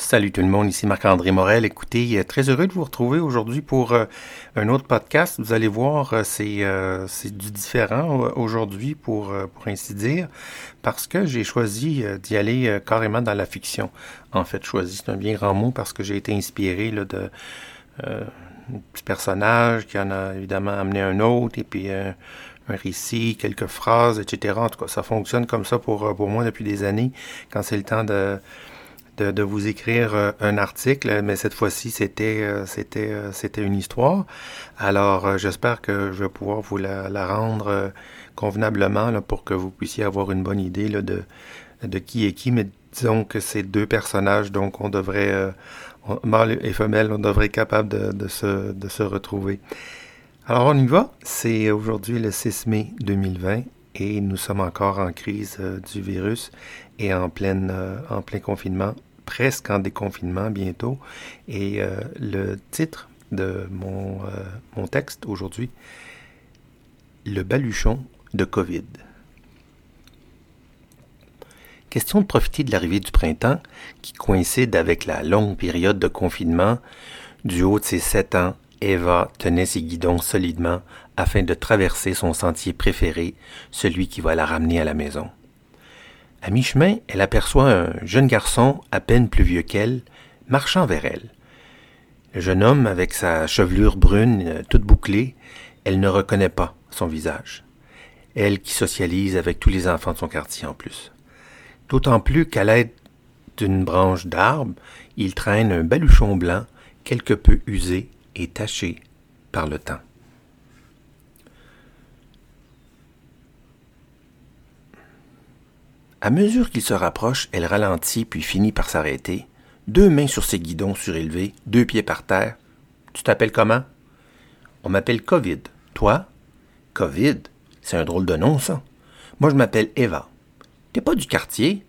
Salut tout le monde, ici Marc-André Morel. Écoutez, euh, très heureux de vous retrouver aujourd'hui pour euh, un autre podcast. Vous allez voir, euh, c'est du différent aujourd'hui pour, pour ainsi dire, parce que j'ai choisi d'y aller carrément dans la fiction. En fait, choisi, c'est un bien grand mot parce que j'ai été inspiré là, de petit personnage qui en a évidemment amené un autre et puis un récit, quelques phrases, etc. En tout cas, ça fonctionne comme ça pour, pour moi depuis des années quand c'est le temps de de, vous écrire euh, un article, mais cette fois-ci, c'était euh, c'était euh, c'était une histoire. Alors, j'espère que je vais pouvoir vous la, rendre convenablement là, pour que vous puissiez avoir une bonne idée là, de, de qui est qui. Mais disons que ces deux personnages, donc on devrait, mâle et femelle, on devrait être capable de, de, se, de se retrouver. Alors, on y va. C'est aujourd'hui le 6 mai 2020 et nous sommes encore en crise du virus et en, pleine, en plein confinement presque en déconfinement bientôt. Et euh, le titre de euh, mon texte aujourd'hui, Le baluchon de COVID. Question de profiter de l'arrivée du printemps qui coïncide avec la longue période de confinement. Du haut de ses sept ans, Eva tenait ses guidons solidement afin de traverser son sentier préféré, celui qui va la ramener à la maison. À mi-chemin, elle aperçoit un jeune garçon à peine plus vieux qu'elle, marchant vers elle. Le jeune homme, avec sa chevelure brune euh, toute bouclée, elle ne reconnaît pas son visage. Elle qui socialise avec tous les enfants de son quartier en plus. D'autant plus qu'à l'aide d'une branche d'arbre, il traîne un baluchon blanc quelque peu usé et taché par le temps. À mesure qu'il se rapproche, elle ralentit puis finit par s'arrêter, deux mains sur ses guidons surélevés, deux pieds par terre. Tu t'appelles comment? On m'appelle Covid. Toi? Covid? C'est un drôle de nom, ça. Moi, je m'appelle Eva. T'es pas du quartier?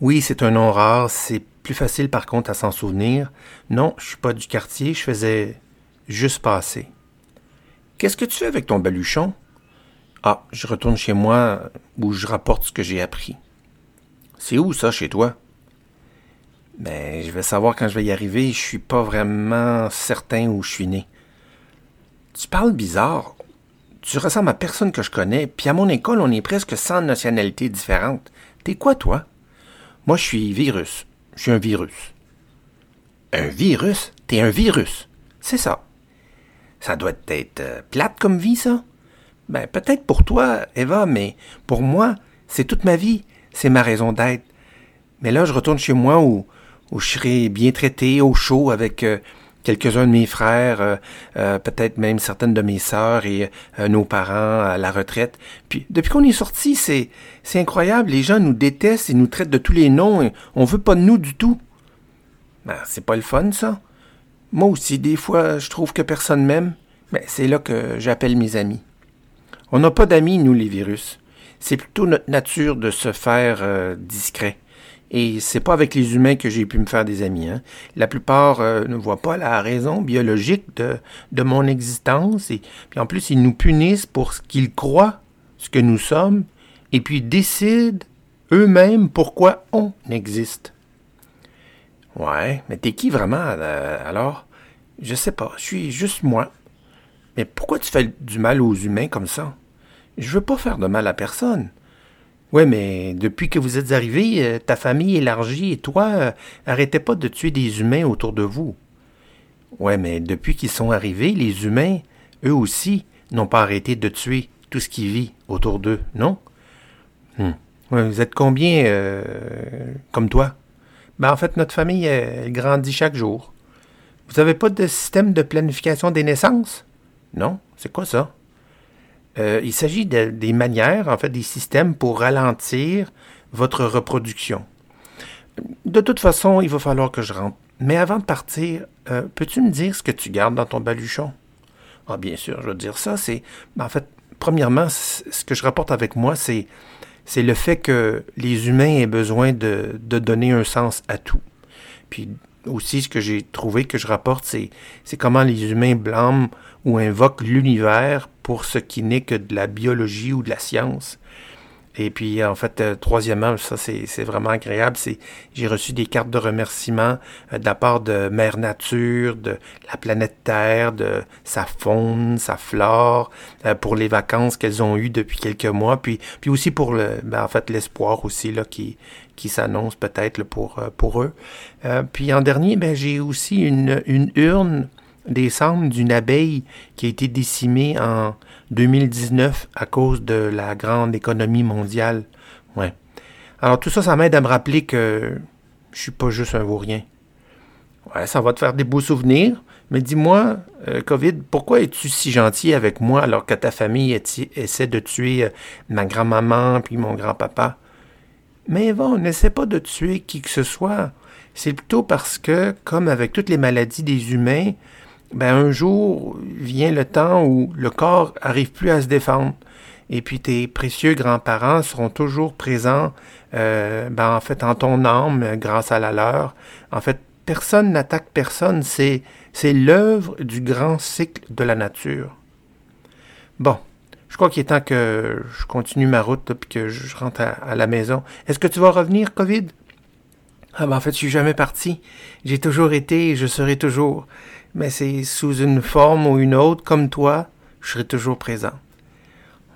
Oui, c'est un nom rare. C'est plus facile, par contre, à s'en souvenir. Non, je suis pas du quartier. Je faisais juste passer. Qu'est-ce que tu fais avec ton baluchon? Ah, je retourne chez moi où je rapporte ce que j'ai appris. C'est où ça chez toi? Ben, je vais savoir quand je vais y arriver. Je suis pas vraiment certain où je suis né. Tu parles bizarre. Tu ressembles à personne que je connais, puis à mon école, on est presque 100 nationalités différentes. T'es quoi, toi? Moi, je suis virus. Je suis un virus. Un virus? T'es un virus. C'est ça. Ça doit être euh, plate comme vie, ça? Ben, peut-être pour toi, Eva, mais pour moi, c'est toute ma vie. C'est ma raison d'être. Mais là, je retourne chez moi où, où je serai bien traité, au chaud, avec euh, quelques-uns de mes frères, euh, euh, peut-être même certaines de mes sœurs et nos parents à la retraite. Puis, depuis qu'on est sorti, c'est, c'est incroyable. Les gens nous détestent et nous traitent de tous les noms. Et on veut pas de nous du tout. Ben, c'est pas le fun, ça. Moi aussi, des fois, je trouve que personne m'aime. Mais ben, c'est là que j'appelle mes amis. On n'a pas d'amis, nous, les virus. C'est plutôt notre nature de se faire euh, discret. Et c'est pas avec les humains que j'ai pu me faire des amis. Hein. La plupart euh, ne voient pas la raison biologique de, mon existence. Et puis en plus, ils nous punissent pour ce qu'ils croient, ce que nous sommes, et puis décident eux-mêmes pourquoi on existe. Ouais, mais t'es qui vraiment euh, alors? Je sais pas, je suis juste moi. Mais pourquoi tu fais du mal aux humains comme ça? Je veux pas faire de mal à personne. Ouais, mais depuis que vous êtes arrivé, euh, ta famille élargie et toi, euh, arrêtez pas de tuer des humains autour de vous. Ouais, mais depuis qu'ils sont arrivés, les humains, eux aussi, n'ont pas arrêté de tuer tout ce qui vit autour d'eux, non? Hmm. vous êtes combien euh, comme toi? Ben, en fait, notre famille elle grandit chaque jour. Vous n'avez pas de système de planification des naissances? Non? C'est quoi ça? Euh, il s'agit des manières, en fait, des systèmes pour ralentir votre reproduction. De toute façon, il va falloir que je rentre. Mais avant de partir, euh, peux-tu me dire ce que tu gardes dans ton baluchon? Ah, bien sûr, je veux dire ça. C'est, en fait, premièrement, ce que je rapporte avec moi, c'est, c'est le fait que les humains aient besoin de, de donner un sens à tout. Puis aussi, ce que j'ai trouvé que je rapporte, c'est, c'est comment les humains blâment ou invoquent l'univers pour ce qui n'est que de la biologie ou de la science. Et puis, en fait, euh, troisièmement, ça c'est vraiment agréable, c'est j'ai reçu des cartes de remerciement euh, de la part de Mère Nature, de la planète Terre, de sa faune, sa flore, euh, pour les vacances qu'elles ont eues depuis quelques mois, puis, puis aussi pour le, ben, en fait, l'espoir aussi là qui qui s'annonce peut-être pour pour eux. puis en dernier, ben j'ai aussi une une urne des d'une abeille qui a été décimée en 2019 à cause de la grande économie mondiale. Ouais. Alors tout ça, ça m'aide à me rappeler que je suis pas juste un vaurien. Ouais, ça va te faire des beaux souvenirs, mais dis-moi, euh, COVID, pourquoi es-tu si gentil avec moi alors que ta famille essaie de tuer euh, ma grand-maman puis mon grand-papa? Mais Eva, n'essaie pas de tuer qui que ce soit. C'est plutôt parce que, comme avec toutes les maladies des humains, ben un jour vient le temps où le corps arrive plus à se défendre. Et puis tes précieux grands-parents seront toujours présents, euh, ben en fait, en ton âme, grâce à la leur. En fait, personne n'attaque personne, c'est, c'est l'œuvre du grand cycle de la nature. Bon, je crois qu'il est temps que je continue ma route, et que je rentre à, la maison. Est-ce que tu vas revenir, COVID? Ah ben en fait, je suis jamais parti. J'ai toujours été et je serai toujours mais c'est sous une forme ou une autre, comme toi, je serai toujours présent.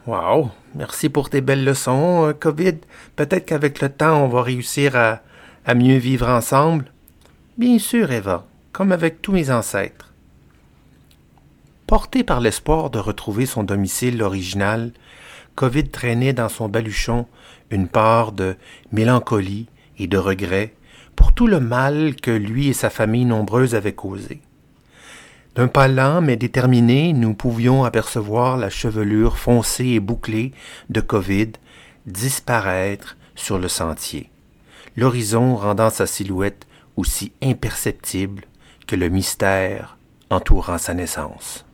Wow, merci pour tes belles leçons, euh, COVID. Peut-être qu'avec le temps, on va réussir à, à mieux vivre ensemble. Bien sûr, Eva, comme avec tous mes ancêtres. Porté par l'espoir de retrouver son domicile original, Covid traînait dans son baluchon une part de mélancolie et de regret pour tout le mal que lui et sa famille nombreuse avaient causé. D'un pas lent mais déterminé, nous pouvions apercevoir la chevelure foncée et bouclée de Covid disparaître sur le sentier, l'horizon rendant sa silhouette aussi imperceptible que le mystère entourant sa naissance.